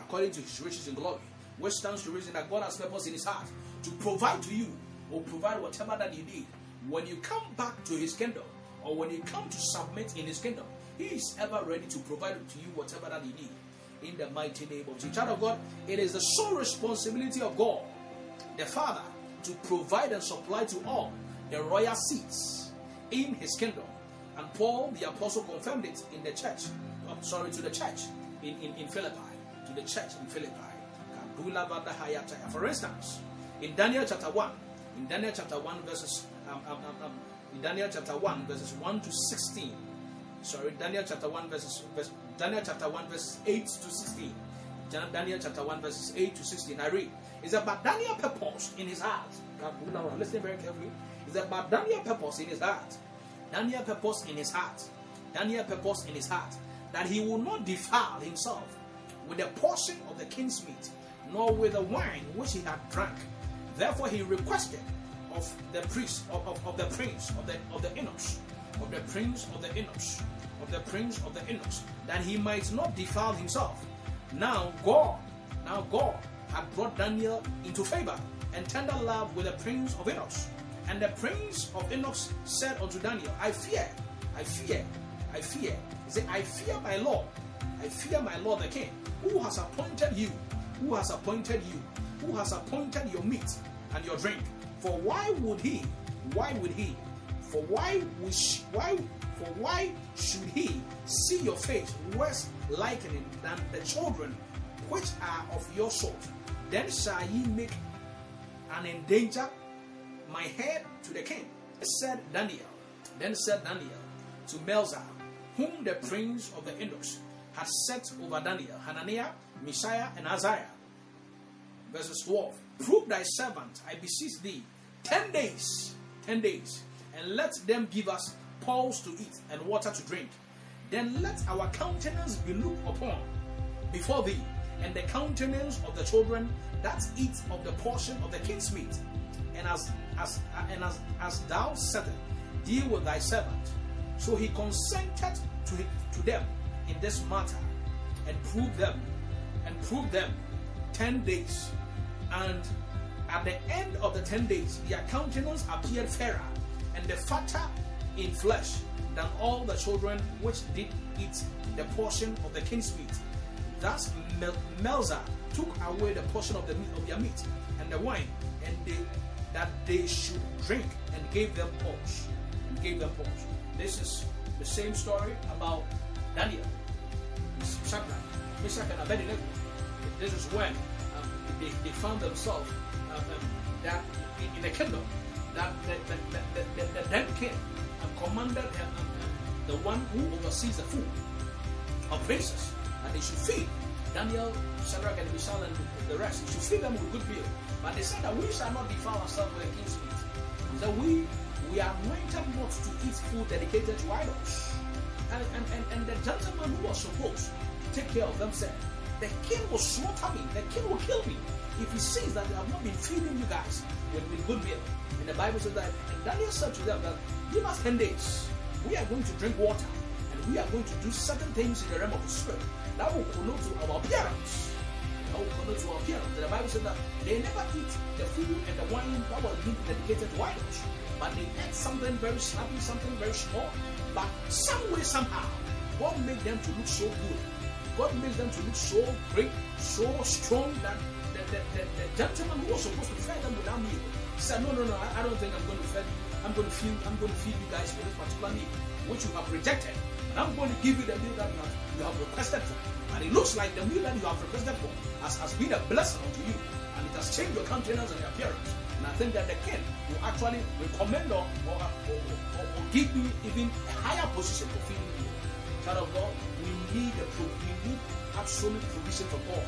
A: According to his riches in glory. Which stands to reason that God has purpose in his heart to provide to you will provide whatever that you need. When you come back to his kingdom, or when you come to submit in his kingdom, he is ever ready to provide to you whatever that you need. In the mighty name of Jesus. Child of God, it is the sole responsibility of God, the Father, to provide and supply to all the royal seats in his kingdom. And Paul the apostle confirmed it in the church. I'm sorry, to the church in, in, in Philippi. To the church in Philippi. For instance, in Daniel chapter 1, in Daniel chapter 1, verses um, um, um, um, in Daniel chapter 1, verses 1 to 16. Sorry, Daniel chapter 1, verses verse, Daniel chapter 1, verses 8 to 16. Daniel chapter 1, verses 8 to 16. I read. It's about Daniel purpose in his heart. Listen very carefully. It's about Daniel purpose in his heart. Daniel purpose in his heart. Daniel purpose in his heart that he will not defile himself with a portion of the king's meat, nor with the wine which he had drunk Therefore, he requested of the priest, of, of, of the prince, of the of the eunuchs, of the prince of the eunuchs, of the prince of the eunuchs, that he might not defile himself. Now God, now God had brought Daniel into favor and tender love with the prince of eunuchs. And the prince of eunuchs said unto Daniel, I fear, I fear, I fear. He said, I fear my Lord, I fear my Lord the king, who has appointed you, who has appointed you who has appointed your meat and your drink. For why would he? Why would he? For why would why for why should he see your face worse likening than the children which are of your sort? Then shall ye make and endanger my head to the king. Said Daniel. Then said Daniel to Melzar, whom the prince of the eunuchs had set over Daniel, Hananiah, Mishael, and Azariah verses 12. Prove thy servant, I beseech thee, ten days, ten days, and let them give us pulse to eat and water to drink. Then let our countenance be looked upon before thee, and the countenance of the children that eat of the portion of the king's meat. And as as and as as thou said, deal with thy servant. So he consented to, to them in this matter, and proved them, and proved them ten days and at the end of the ten days, their countenance appeared fairer and the fatter in flesh than all the children which did eat the portion of the king's meat. Thus Mel- Melzar took away the portion of the meat of their meat and the wine, and they that they should drink, and gave them pause. And gave them. This is the same story about Daniel, Shadrach, Meshach, and Abednego. This is when they, they found themselves um, um, that in, in, a kingdom that the, the, the, the, the then king um, commanded um, um, the one who oversees the food of princes and they should feed Daniel, Shadrach, and Meshach, and the rest. They should feed them with good meal. But they said that we shall not defile ourselves with the king's meat. So we we are anointed not to eat food dedicated to idols. And, and, and, and the gentleman who was supposed to take care of them said, the king will slaughter me. The king will kill me if he sees that I have not been feeding you guys with, good meal. And the Bible says that, and Daniel said to them that, give us 10 days. We are going to drink water and we are going to do certain things in the realm of the spirit that will connote to our appearance. that will connect to our appearance. And The Bible says that they never eat the food and the wine that was being dedicated to idols, but they ate something very snappy, something very small. But some way, somehow, God made them to look so good. God made them to look so great, so strong that the, the, the, the gentleman who was supposed to feed them without meal said, No, no, no, I, I don't think I'm going to feed you. I'm going to feed I'm going to feed you guys with this particular meal, which you have rejected. And I'm going to give you the meal that you have, you have requested for. And it looks like the meal that you have requested for has, has been a blessing unto you. And it has changed your countenance and your appearance. And I think that the king will actually recommend or, or, or, or, or give you even a higher position for feeding you. Child of God, we need a pro- we need absolute provision from God.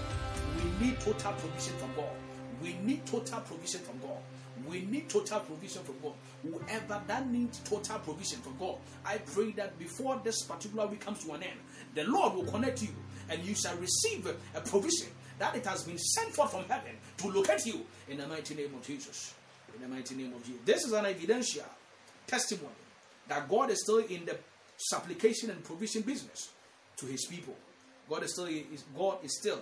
A: We need total provision from God. We need total provision from God. We need total provision from God. Whoever that needs total provision from God, I pray that before this particular week comes to an end, the Lord will connect you and you shall receive a provision that it has been sent forth from heaven to locate you in the mighty name of Jesus. In the mighty name of Jesus. This is an evidential testimony that God is still in the supplication and provision business to his people. God is still is God is still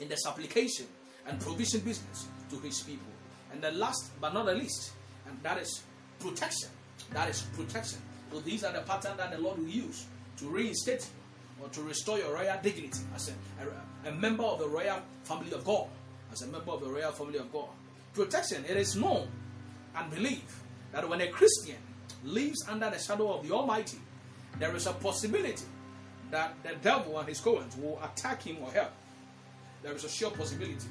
A: in the supplication and provision business to his people. And the last but not the least, and that is protection. That is protection. So these are the patterns that the Lord will use to reinstate or to restore your royal dignity as a, a, a member of the royal family of God. As a member of the royal family of God. Protection, it is known and believed that when a Christian lives under the shadow of the Almighty, there is a possibility that the devil and his cohorts will attack him or her. There is a sure possibility.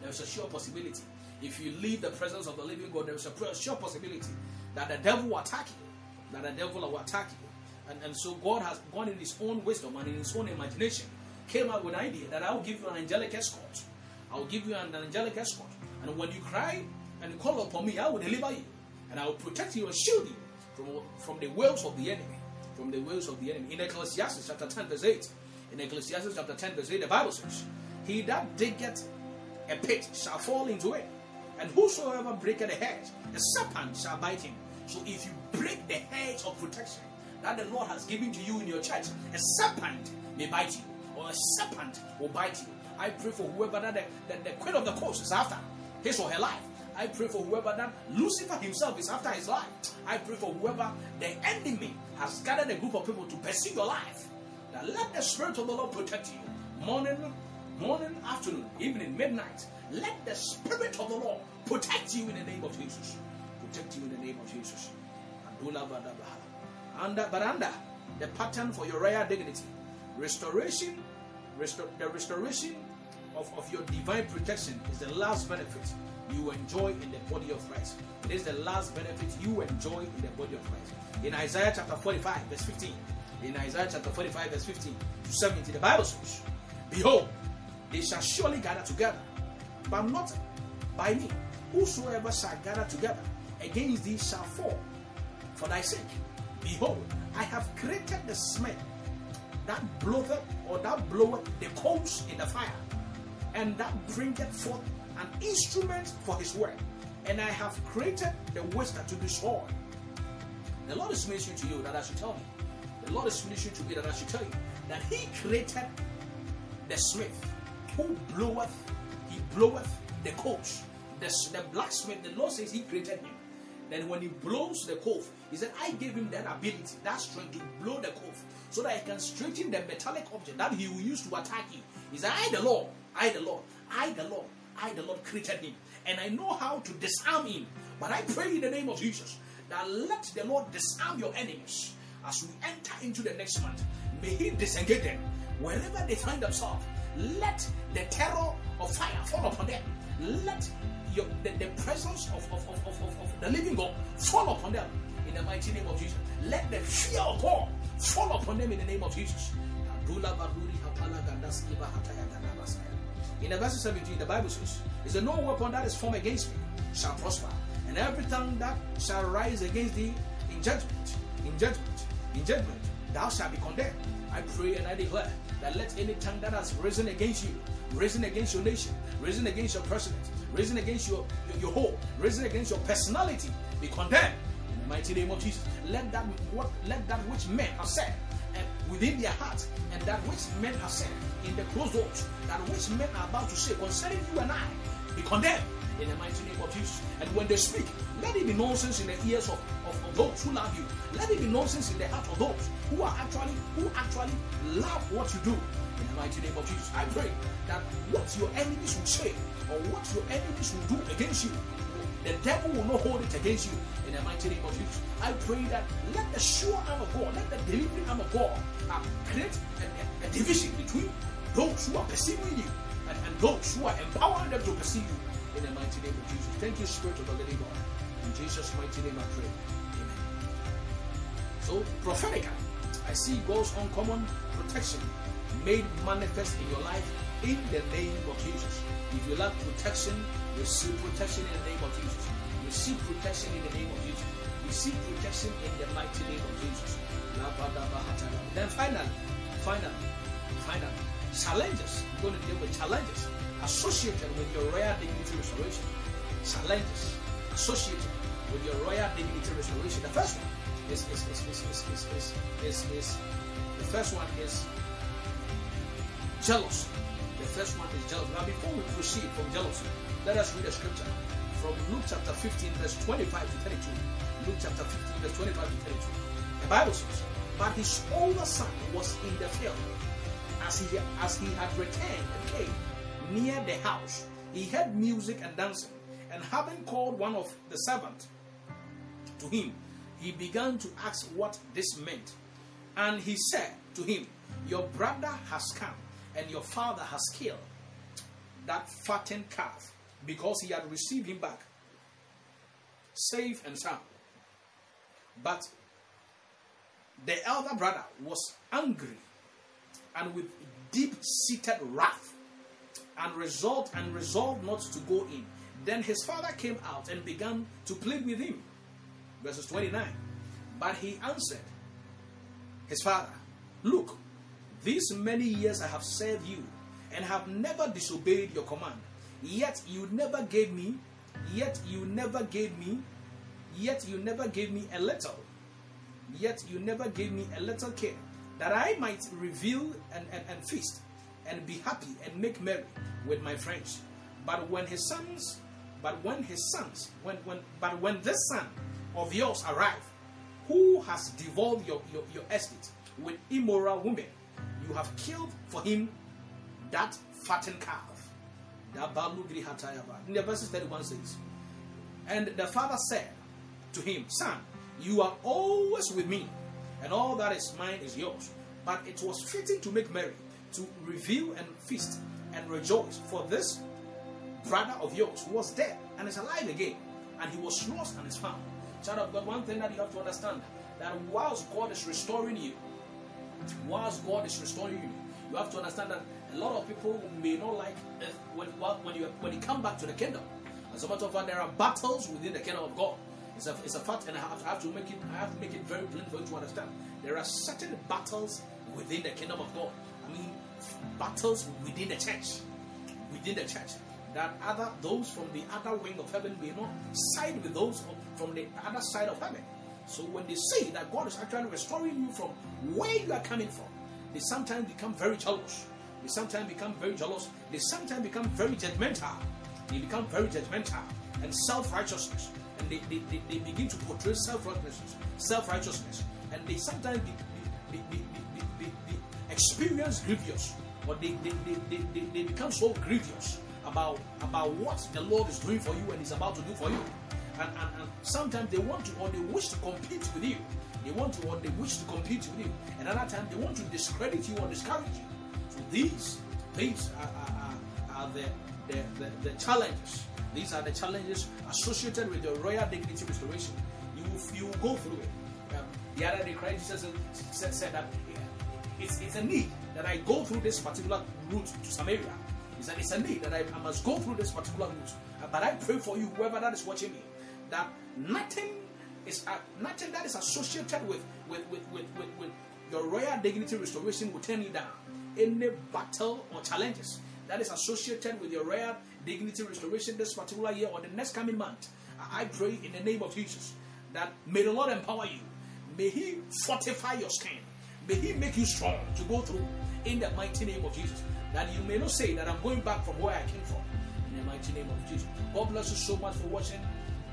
A: There is a sure possibility. If you leave the presence of the living God, there is a sure possibility that the devil will attack you. That the devil will attack you. And, and so God has gone in his own wisdom and in his own imagination, came up with an idea that I will give you an angelic escort. I will give you an angelic escort. And when you cry and call upon me, I will deliver you. And I will protect you and shield you from, from the wills of the enemy. From the wills of the enemy. In Ecclesiastes chapter 10, verse 8. In Ecclesiastes chapter 10, verse 8, the Bible says, He that diggeth a pit shall fall into it. And whosoever breaketh a hedge, a serpent shall bite him. So if you break the hedge of protection that the Lord has given to you in your church, a serpent may bite you, or a serpent will bite you. I pray for whoever that the, the, the queen of the coast is after, his or her life. I pray for whoever that Lucifer himself is after his life. I pray for whoever the enemy has gathered a group of people to pursue your life. That let the Spirit of the Lord protect you. Morning, morning, afternoon, evening, midnight. Let the Spirit of the Lord protect you in the name of Jesus. Protect you in the name of Jesus. Under, under the pattern for your royal dignity, restoration, restor- the restoration of, of your divine protection is the last benefit you enjoy in the body of Christ. It is the last benefit you enjoy in the body of Christ. In Isaiah chapter 45, verse 15, in Isaiah chapter 45, verse 15 to 17, the Bible says, Behold, they shall surely gather together, but not by me. Whosoever shall gather together against thee shall fall for thy sake. Behold, I have created the smith that bloweth or that bloweth the coals in the fire, and that bringeth forth an instrument for his work. And I have created the waster to destroy. The Lord is ministering to you that I should tell you. The Lord is ministering to me that I should tell you that He created the smith who bloweth, he bloweth the coals. The, the blacksmith, the Lord says He created him. Then when he blows the cove, he said, I gave him that ability, that strength to blow the cove so that he can straighten the metallic object that he will use to attack you. He said, I the Lord, I the Lord, I the Lord, I the Lord created him. And I know how to disarm him. But I pray in the name of Jesus that let the Lord disarm your enemies as we enter into the next month. May he disengage them wherever they find themselves. Let the terror of fire fall upon them. Let your, the, the presence of, of, of, of, of the living God fall upon them in the mighty name of Jesus. Let the fear of God fall upon them in the name of Jesus. In the verse 17, the Bible says, Is there no weapon that is formed against me shall prosper, and every tongue that shall rise against thee in judgment, in judgment, in judgment, thou shalt be condemned. I pray and I declare that let any tongue that has risen against you, risen against your nation, risen against your president, risen against your, your, your risen against your personality, be condemned in the mighty name of Jesus. Let that what let that which men have said within their heart, and that which men have said in the closed doors, that which men are about to say concerning you and I, be condemned in the mighty name of Jesus. And when they speak, let it be nonsense in the ears of, of, of, those who love you. Let it be nonsense in the heart of those who are actually who actually love what you do. In the mighty name of Jesus, I pray that what your enemies will say or what your enemies will do against you, the devil will not hold it against you. In the mighty name of Jesus, I pray that let the sure arm of God, let the delivering arm of God uh, create a, a, a, division between those who are perceiving you and, and those who are empowering them to perceive you in the mighty name of Jesus. Thank you, Spirit of the living God. In Jesus' mighty name I pray. Amen. So, prophetically, I see God's uncommon protection made manifest in your life in the name of Jesus. If you lack protection, receive protection in the name of Jesus. Receive protection in the name of Jesus. Receive protection in the mighty name of Jesus. Then finally, finally, finally, challenges. We're going to deal with challenges associated with your royal dignity restoration. Challenges associated with your royal dignity restoration. The first one is is is is is is is, is, is the first one is jealousy. First one is jealousy. Now before we proceed from jealousy, let us read a scripture from Luke chapter 15, verse 25 to 32. Luke chapter 15, verse 25 to 32. The Bible says, But his older son was in the field as he as he had returned and came near the house, he heard music and dancing. And having called one of the servants to him, he began to ask what this meant. And he said to him, Your brother has come, and your father has killed that fattened calf, because he had received him back safe and sound. But the elder brother was angry and with deep seated wrath and resolved and resolved not to go in. Then his father came out and began to plead with him. Verses 29. But he answered his father, Look, these many years I have served you and have never disobeyed your command. Yet you never gave me, yet you never gave me, yet you never gave me a little, yet you never gave me a little care that I might reveal and, and, and feast and be happy and make merry with my friends. But when his sons, but when his sons, when when but when this son of yours arrive, who has devolved your, your, your estate with immoral women, you have killed for him that fattened calf. In the verses 31 says, And the father said to him, Son, you are always with me, and all that is mine is yours. But it was fitting to make merry to reveal and feast and rejoice. For this brother of yours was dead and is alive again, and he was lost and is found. Child of God, one thing that you have to understand that whilst God is restoring you, whilst God is restoring you, you have to understand that a lot of people may not like eh, when when you when you come back to the kingdom. As a matter of fact, there are battles within the kingdom of God. It's a, it's a fact, and I have, I have to make it I have to make it very plain for you to understand. There are certain battles within the kingdom of God. I mean, battles within the church, within the church. That other those from the other wing of heaven may not side with those from the other side of heaven. So when they say that God is actually restoring you from where you are coming from, they sometimes become very jealous. They sometimes become very jealous. They sometimes become very judgmental. They become very judgmental and self-righteousness. And they, they, they, they begin to portray self-righteousness, self-righteousness. And they sometimes be, be, be, experience grievous, but they, they, they, they, they become so grievous about, about what the Lord is doing for you and is about to do for you. And, and sometimes they want to or they wish to compete with you. They want to or they wish to compete with you. And another time they want to discredit you or discourage you. So these these are, are, are the, the, the, the challenges. These are the challenges associated with the royal dignity restoration. You you go through it. Um, the other day, Christ Jesus said, said that it's, it's a need that I go through this particular route to Samaria. It's a, it's a need that I, I must go through this particular route. But I pray for you, whoever that is watching me, that nothing is uh, nothing that is associated with with, with, with, with, with your royal dignity restoration will turn you down. Any battle or challenges that is associated with your royal dignity restoration this particular year or the next coming month, I pray in the name of Jesus that may the Lord empower you. May He fortify your skin
B: May He make you strong to go through in the mighty name of Jesus. That you may not say that I'm going back from where I came from in the mighty name of Jesus. God bless you so much for watching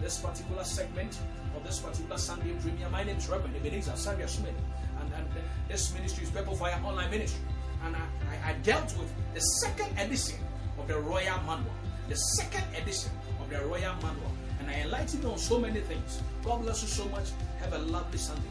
B: this particular segment of this particular Sunday premiere. My name is Reverend Ebenezer Savia Smith, and, and this ministry is Purple Fire Online Ministry. And I, I, I dealt with the second edition of the Royal Manual. The second edition of the Royal Manual. And I enlightened you on so many things. God bless you so much. Have a lovely Sunday.